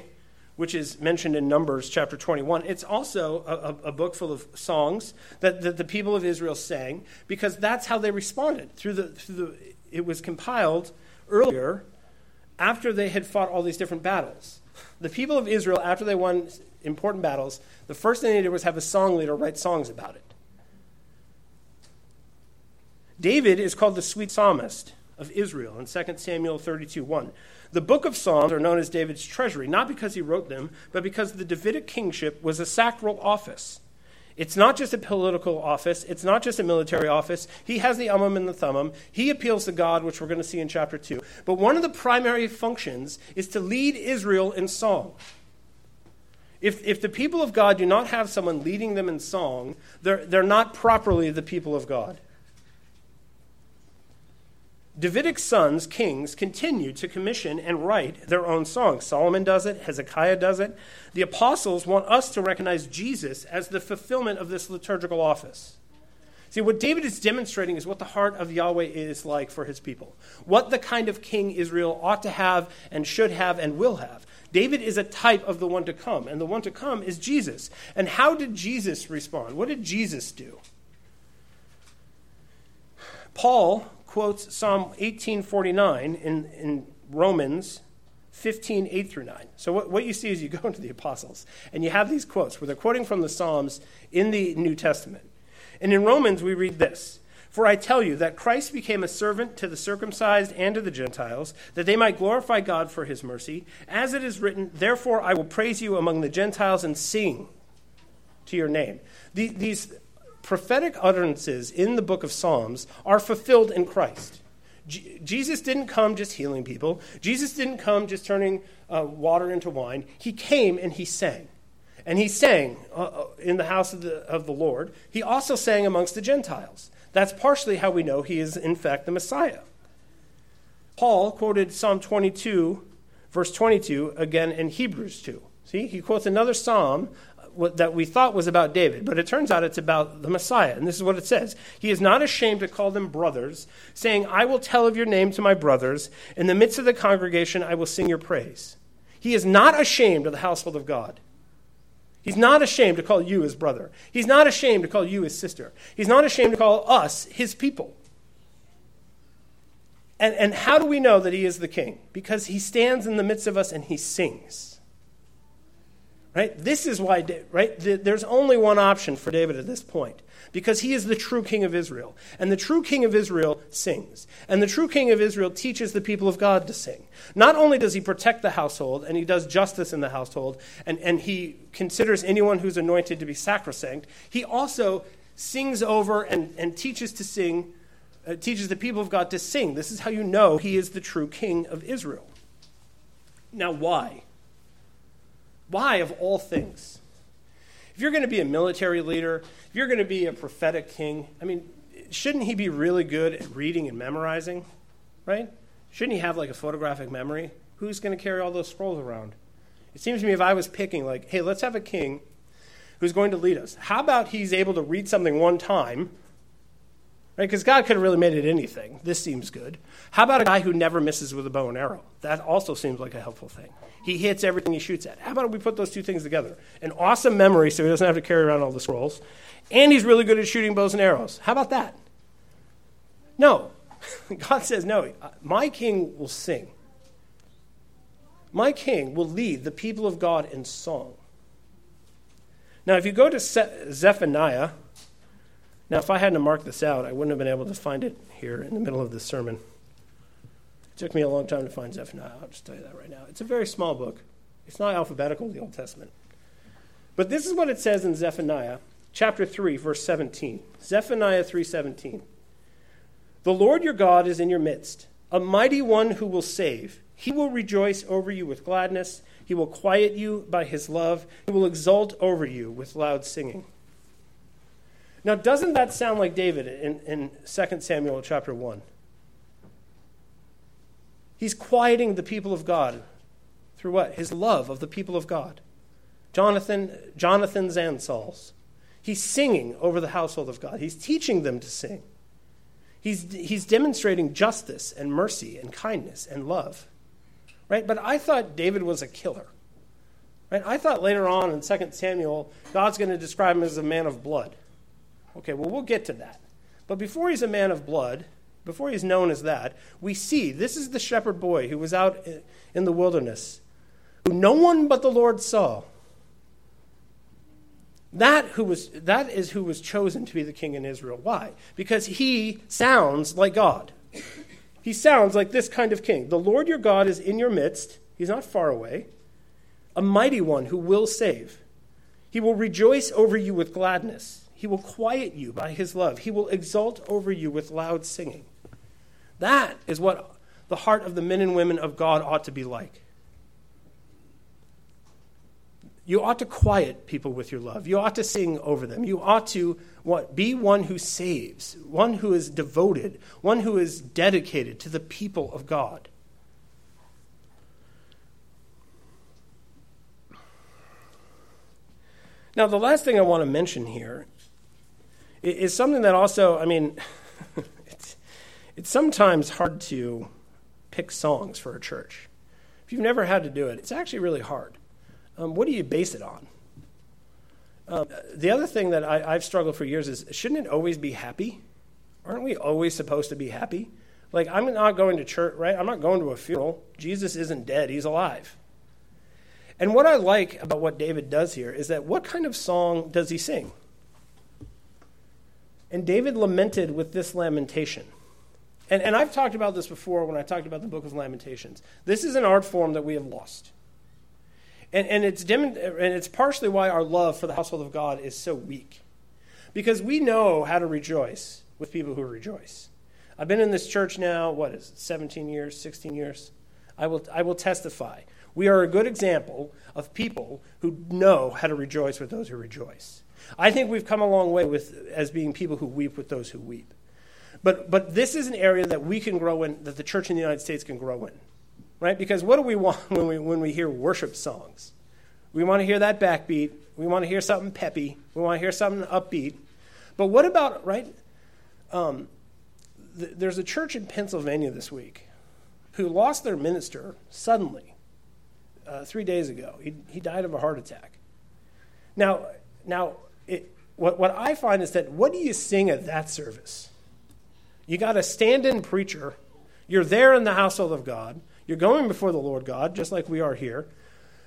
which is mentioned in Numbers chapter 21. It's also a, a, book full of songs that, that the people of Israel sang because that's how they responded. Through the, through the, it was compiled earlier after they had fought all these different battles. The people of Israel, after they won important battles, the first thing they did was have a song leader write songs about it. David is called the sweet psalmist of Israel in 2 Samuel 32 1. The book of Psalms are known as David's treasury, not because he wrote them, but because the Davidic kingship was a sacral office. It's not just a political office. It's not just a military office. He has the Urim and the thummim. He appeals to God, which we're going to see in chapter 2. But one of the primary functions is to lead Israel in song. If, if the people of God do not have someone leading them in song, they're, they're not properly the people of God. Davidic sons, kings, continue to commission and write their own songs. Solomon does it, Hezekiah does it. The apostles want us to recognize Jesus as the fulfillment of this liturgical office. See, what David is demonstrating is what the heart of Yahweh is like for his people, what the kind of king Israel ought to have and should have and will have. David is a type of the one to come, and the one to come is Jesus. And how did Jesus respond? What did Jesus do? Paul quotes Psalm 1849 in, in Romans 15, 8 through 9. So what, what you see is you go into the apostles, and you have these quotes where they're quoting from the Psalms in the New Testament. And in Romans, we read this For I tell you that Christ became a servant to the circumcised and to the Gentiles, that they might glorify God for his mercy. As it is written, Therefore I will praise you among the Gentiles and sing to your name. The, these prophetic utterances in the book of Psalms are fulfilled in Christ. Jesus didn't come just healing people, Jesus didn't come just turning uh, water into wine. He came and he sang. And he sang uh, uh, in the house of the, of the Lord. He also sang amongst the Gentiles. That's partially how we know he is, in fact, the Messiah. Paul quoted Psalm 22, verse 22, again in Hebrews 2. See, he quotes another psalm that we thought was about David, but it turns out it's about the Messiah. And this is what it says He is not ashamed to call them brothers, saying, I will tell of your name to my brothers. In the midst of the congregation, I will sing your praise. He is not ashamed of the household of God. He's not ashamed to call you his brother. He's not ashamed to call you his sister. He's not ashamed to call us his people. And, and how do we know that he is the king? Because he stands in the midst of us and he sings. Right? This is why, right? There's only one option for David at this point because he is the true king of Israel. And the true king of Israel sings. And the true king of Israel teaches the people of God to sing. Not only does he protect the household and he does justice in the household and, and he considers anyone who's anointed to be sacrosanct, he also sings over and, and teaches to sing, uh, teaches the people of God to sing. This is how you know he is the true king of Israel. Now, why? Why, of all things? If you're going to be a military leader, if you're going to be a prophetic king, I mean, shouldn't he be really good at reading and memorizing? Right? Shouldn't he have like a photographic memory? Who's going to carry all those scrolls around? It seems to me if I was picking, like, hey, let's have a king who's going to lead us. How about he's able to read something one time Right? Because God could have really made it anything. This seems good. How about a guy who never misses with a bow and arrow? That also seems like a helpful thing. He hits everything he shoots at. How about we put those two things together? An awesome memory so he doesn't have to carry around all the scrolls, and he's really good at shooting bows and arrows. How about that? No. God says, no, uh, my king will sing. My king will lead the people of God in song. Now, if you go to Zephaniah, now, if I hadn't marked this out, I wouldn't have been able to find it here in the middle of this sermon. It took me a long time to find Zephaniah. I'll just tell you that right now. It's a very small book. It's not alphabetical, the Old Testament. But this is what it says in Zephaniah chapter 3 verse 17. Zephaniah 3:17. The Lord your God is in your midst, a mighty one who will save. He will rejoice over you with gladness. He will quiet you by his love. He will exult over you with loud singing. Now, doesn't that sound like David in, in 2 Samuel chapter 1? He's quieting the people of God through what? His love of the people of God. Jonathan, Jonathan's and Saul's. He's singing over the household of God. He's teaching them to sing. He's, he's demonstrating justice and mercy and kindness and love. Right? But I thought David was a killer. Right? I thought later on in 2 Samuel, God's going to describe him as a man of blood. Okay, well, we'll get to that. But before he's a man of blood, before he's known as that, we see this is the shepherd boy who was out in the wilderness, who no one but the Lord saw. That, who was, that is who was chosen to be the king in Israel. Why? Because he sounds like God. He sounds like this kind of king. The Lord your God is in your midst, he's not far away, a mighty one who will save. He will rejoice over you with gladness. He will quiet you by his love. He will exult over you with loud singing. That is what the heart of the men and women of God ought to be like. You ought to quiet people with your love. You ought to sing over them. You ought to what, be one who saves, one who is devoted, one who is dedicated to the people of God. Now, the last thing I want to mention here is something that also, I mean, it's, it's sometimes hard to pick songs for a church. If you've never had to do it, it's actually really hard. Um, what do you base it on? Um, the other thing that I, I've struggled for years is shouldn't it always be happy? Aren't we always supposed to be happy? Like, I'm not going to church, right? I'm not going to a funeral. Jesus isn't dead, he's alive. And what I like about what David does here is that what kind of song does he sing? And David lamented with this lamentation. And, and I've talked about this before when I talked about the book of Lamentations. This is an art form that we have lost. And, and, it's dim, and it's partially why our love for the household of God is so weak. Because we know how to rejoice with people who rejoice. I've been in this church now, what is it, 17 years, 16 years? I will, I will testify. We are a good example of people who know how to rejoice with those who rejoice. I think we've come a long way with, as being people who weep with those who weep. But, but this is an area that we can grow in, that the church in the United States can grow in right? Because what do we want when we, when we hear worship songs? We want to hear that backbeat. We want to hear something peppy. We want to hear something upbeat. But what about, right? Um, th- there's a church in Pennsylvania this week who lost their minister suddenly uh, three days ago. He, he died of a heart attack. Now, now it, what, what I find is that what do you sing at that service? You got a stand in preacher. You're there in the household of God. You're going before the Lord God, just like we are here.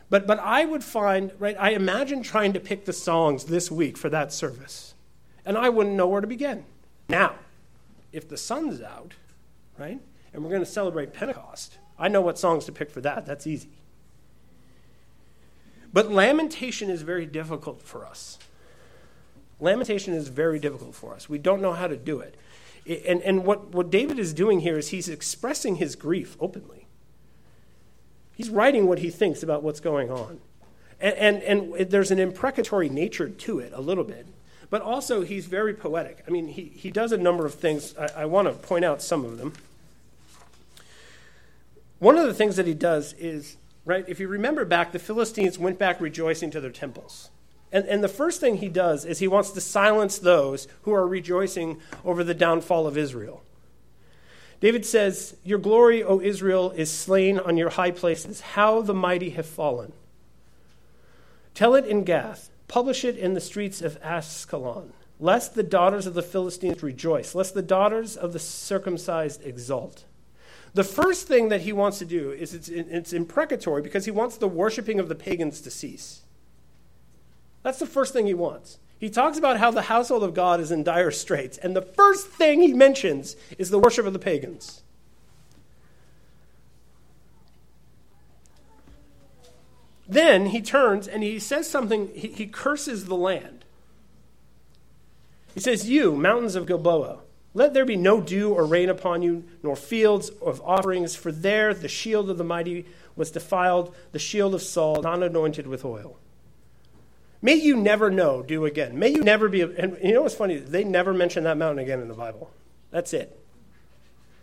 But, but I would find, right, I imagine trying to pick the songs this week for that service, and I wouldn't know where to begin. Now, if the sun's out, right, and we're going to celebrate Pentecost, I know what songs to pick for that. That's easy. But lamentation is very difficult for us. Lamentation is very difficult for us. We don't know how to do it. And, and what, what David is doing here is he's expressing his grief openly. He's writing what he thinks about what's going on. And, and, and there's an imprecatory nature to it a little bit. But also, he's very poetic. I mean, he, he does a number of things. I, I want to point out some of them. One of the things that he does is, right, if you remember back, the Philistines went back rejoicing to their temples. And, and the first thing he does is he wants to silence those who are rejoicing over the downfall of Israel. David says, Your glory, O Israel, is slain on your high places. How the mighty have fallen. Tell it in Gath, publish it in the streets of Ascalon, lest the daughters of the Philistines rejoice, lest the daughters of the circumcised exult. The first thing that he wants to do is it's, it's imprecatory because he wants the worshiping of the pagans to cease. That's the first thing he wants. He talks about how the household of God is in dire straits, and the first thing he mentions is the worship of the pagans. Then he turns and he says something, he, he curses the land. He says, You, mountains of Gilboa, let there be no dew or rain upon you, nor fields of offerings, for there the shield of the mighty was defiled, the shield of Saul, not anointed with oil. May you never know, dew again. May you never be, and you know what's funny? They never mention that mountain again in the Bible. That's it.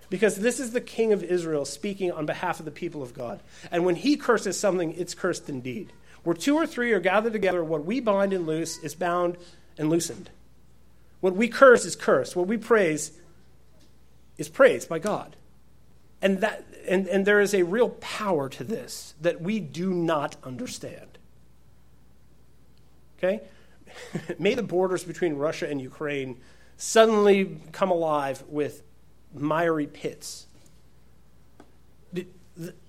Because this is the king of Israel speaking on behalf of the people of God. And when he curses something, it's cursed indeed. Where two or three are gathered together, what we bind and loose is bound and loosened. What we curse is cursed. What we praise is praised by God. And, that, and, and there is a real power to this that we do not understand. Okay? May the borders between Russia and Ukraine suddenly come alive with miry pits.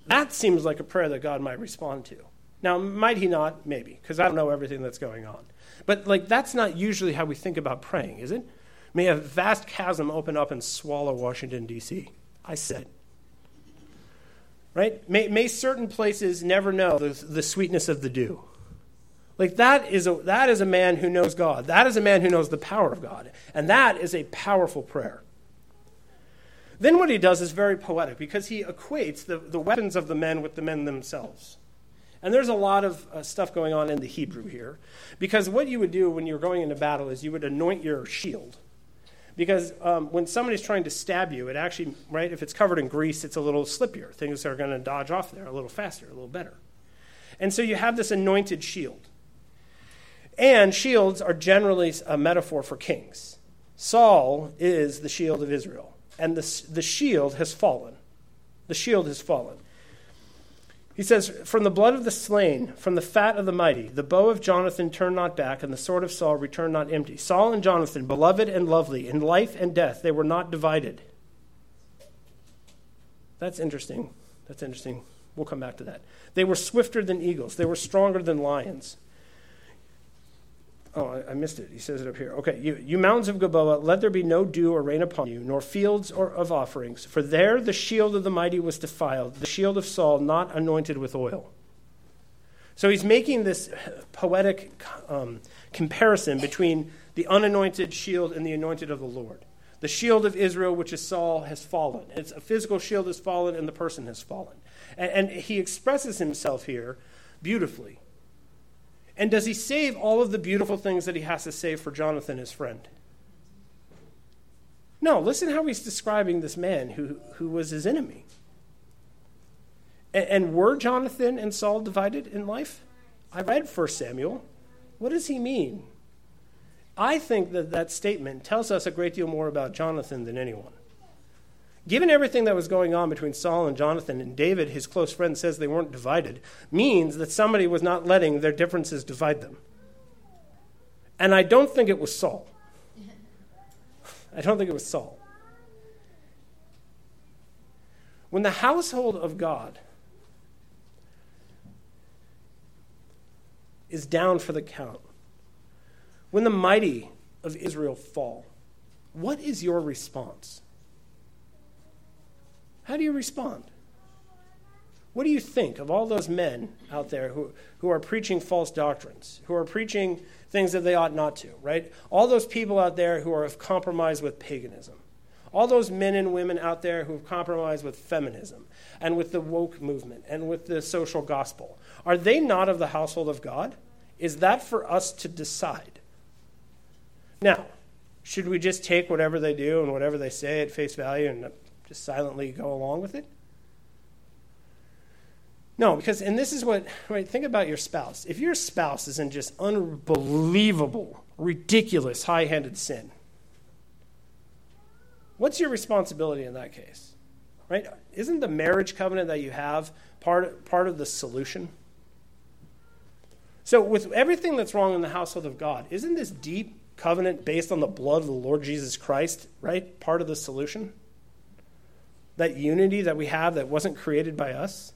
That seems like a prayer that God might respond to. Now, might he not? Maybe, because I don't know everything that's going on. But like that's not usually how we think about praying, is it? May a vast chasm open up and swallow Washington D.C. I said. Right? May, may certain places never know the, the sweetness of the dew. Like that is a that is a man who knows God. That is a man who knows the power of God. And that is a powerful prayer. Then what he does is very poetic because he equates the, the weapons of the men with the men themselves. And there's a lot of uh, stuff going on in the Hebrew here. Because what you would do when you're going into battle is you would anoint your shield. Because um, when somebody's trying to stab you, it actually, right, if it's covered in grease, it's a little slippier. Things are going to dodge off there a little faster, a little better. And so you have this anointed shield. And shields are generally a metaphor for kings. Saul is the shield of Israel, and the, the shield has fallen. The shield has fallen. He says, From the blood of the slain, from the fat of the mighty, the bow of Jonathan turned not back, and the sword of Saul returned not empty. Saul and Jonathan, beloved and lovely, in life and death, they were not divided. That's interesting. That's interesting. We'll come back to that. They were swifter than eagles, they were stronger than lions. Oh, I, I, missed it. He says it up here. Okay, you, you mountains of Gilboa, let there be no dew or rain upon you, nor fields or of offerings, for there the shield of the mighty was defiled, the shield of Saul not anointed with oil. So he's making this poetic um, comparison between the unanointed shield and the anointed of the Lord. The shield of Israel, which is Saul, has fallen. It's a physical shield has fallen, and the person has fallen. And, and he expresses himself here beautifully. And does he save all of the beautiful things that he has to save for Jonathan, his friend? No, listen how he's describing this man who, who was his enemy. And, and were Jonathan and Saul divided in life? I read 1 Samuel. What does he mean? I think that that statement tells us a great deal more about Jonathan than anyone. Given everything that was going on between Saul and Jonathan, and David, his close friend, says they weren't divided, means that somebody was not letting their differences divide them. And I don't think it was Saul. I don't think it was Saul. When the household of God is down for the count, when the mighty of Israel fall, what is your response? How do you respond? What do you think of all those men out there who, who are preaching false doctrines, who are preaching things that they ought not to, right? All those people out there who are compromised with paganism. All those men and women out there who have compromised with feminism and with the woke movement and with the social gospel. Are they not of the household of God? Is that for us to decide? Now, should we just take whatever they do and whatever they say at face value and just silently go along with it? No, because, and this is what, right, think about your spouse. If your spouse is in just unbelievable, ridiculous, high handed sin, what's your responsibility in that case? Right? Isn't the marriage covenant that you have part, part of the solution? So, with everything that's wrong in the household of God, isn't this deep covenant based on the blood of the Lord Jesus Christ, right? Part of the solution? That unity that we have that wasn't created by us?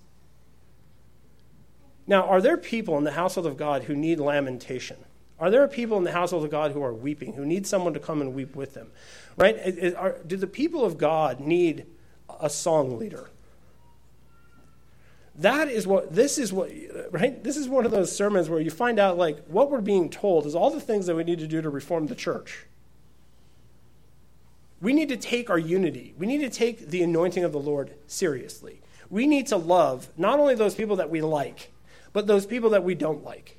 Now, are there people in the household of God who need lamentation? Are there people in the household of God who are weeping, who need someone to come and weep with them? Right? Do the people of God need a song leader? That is what, this is what, right? This is one of those sermons where you find out, like, what we're being told is all the things that we need to do to reform the church. We need to take our unity. We need to take the anointing of the Lord seriously. We need to love not only those people that we like, but those people that we don't like.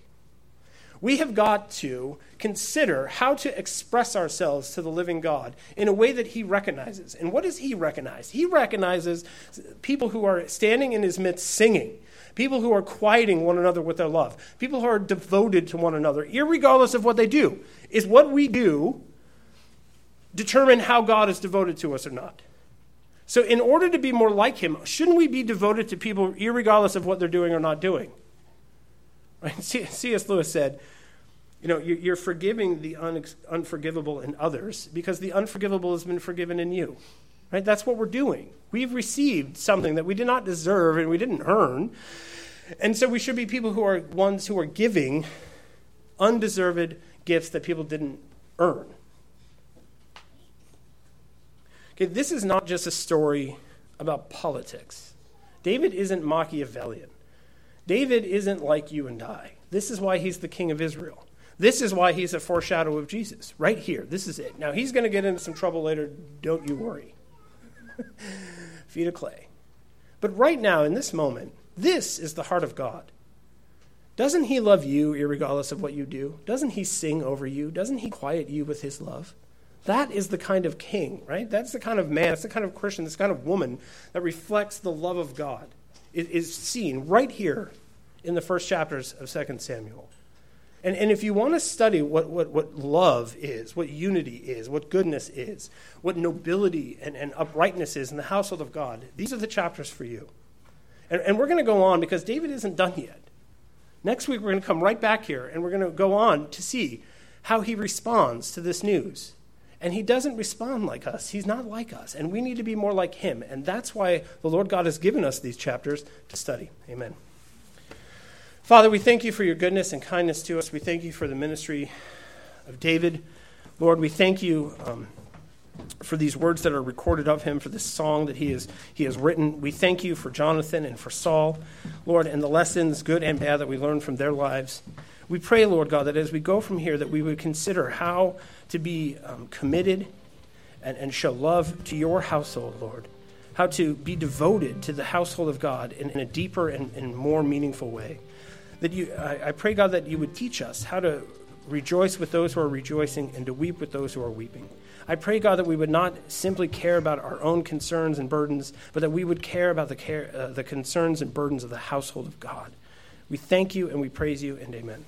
We have got to consider how to express ourselves to the living God in a way that He recognizes. And what does He recognize? He recognizes people who are standing in His midst singing, people who are quieting one another with their love, people who are devoted to one another, regardless of what they do. Is what we do determine how God is devoted to us or not? So, in order to be more like Him, shouldn't we be devoted to people regardless of what they're doing or not doing? Right? C.S. Lewis said, you know, you're forgiving the unforgivable in others because the unforgivable has been forgiven in you. Right? That's what we're doing. We've received something that we did not deserve and we didn't earn. And so we should be people who are ones who are giving undeserved gifts that people didn't earn. Okay, this is not just a story about politics. David isn't Machiavellian. David isn't like you and I. This is why he's the king of Israel. This is why he's a foreshadow of Jesus, right here. This is it. Now, he's going to get into some trouble later. Don't you worry. Feet of clay. But right now, in this moment, this is the heart of God. Doesn't he love you, regardless of what you do? Doesn't he sing over you? Doesn't he quiet you with his love? That is the kind of king, right? That's the kind of man, that's the kind of Christian, this kind of woman that reflects the love of God is seen right here in the first chapters of 2 Samuel. And, and if you want to study what, what, what love is, what unity is, what goodness is, what nobility and, and uprightness is in the household of God, these are the chapters for you. And, and we're going to go on because David isn't done yet. Next week, we're going to come right back here and we're going to go on to see how he responds to this news. And he doesn't respond like us. He's not like us. And we need to be more like him. And that's why the Lord God has given us these chapters to study. Amen. Father, we thank you for your goodness and kindness to us. We thank you for the ministry of David. Lord, we thank you um, for these words that are recorded of him, for this song that he has, he has written. We thank you for Jonathan and for Saul, Lord, and the lessons, good and bad, that we learn from their lives. We pray, Lord God, that as we go from here, that we would consider how to be um, committed and, and show love to your household, Lord. How to be devoted to the household of God in, in a deeper and, and, more meaningful way. That you, I, I pray, God, that you would teach us how to rejoice with those who are rejoicing and to weep with those who are weeping. I pray, God, that we would not simply care about our own concerns and burdens, but that we would care about the, care, uh, the concerns and burdens of the household of God. We thank you and we praise you, and amen.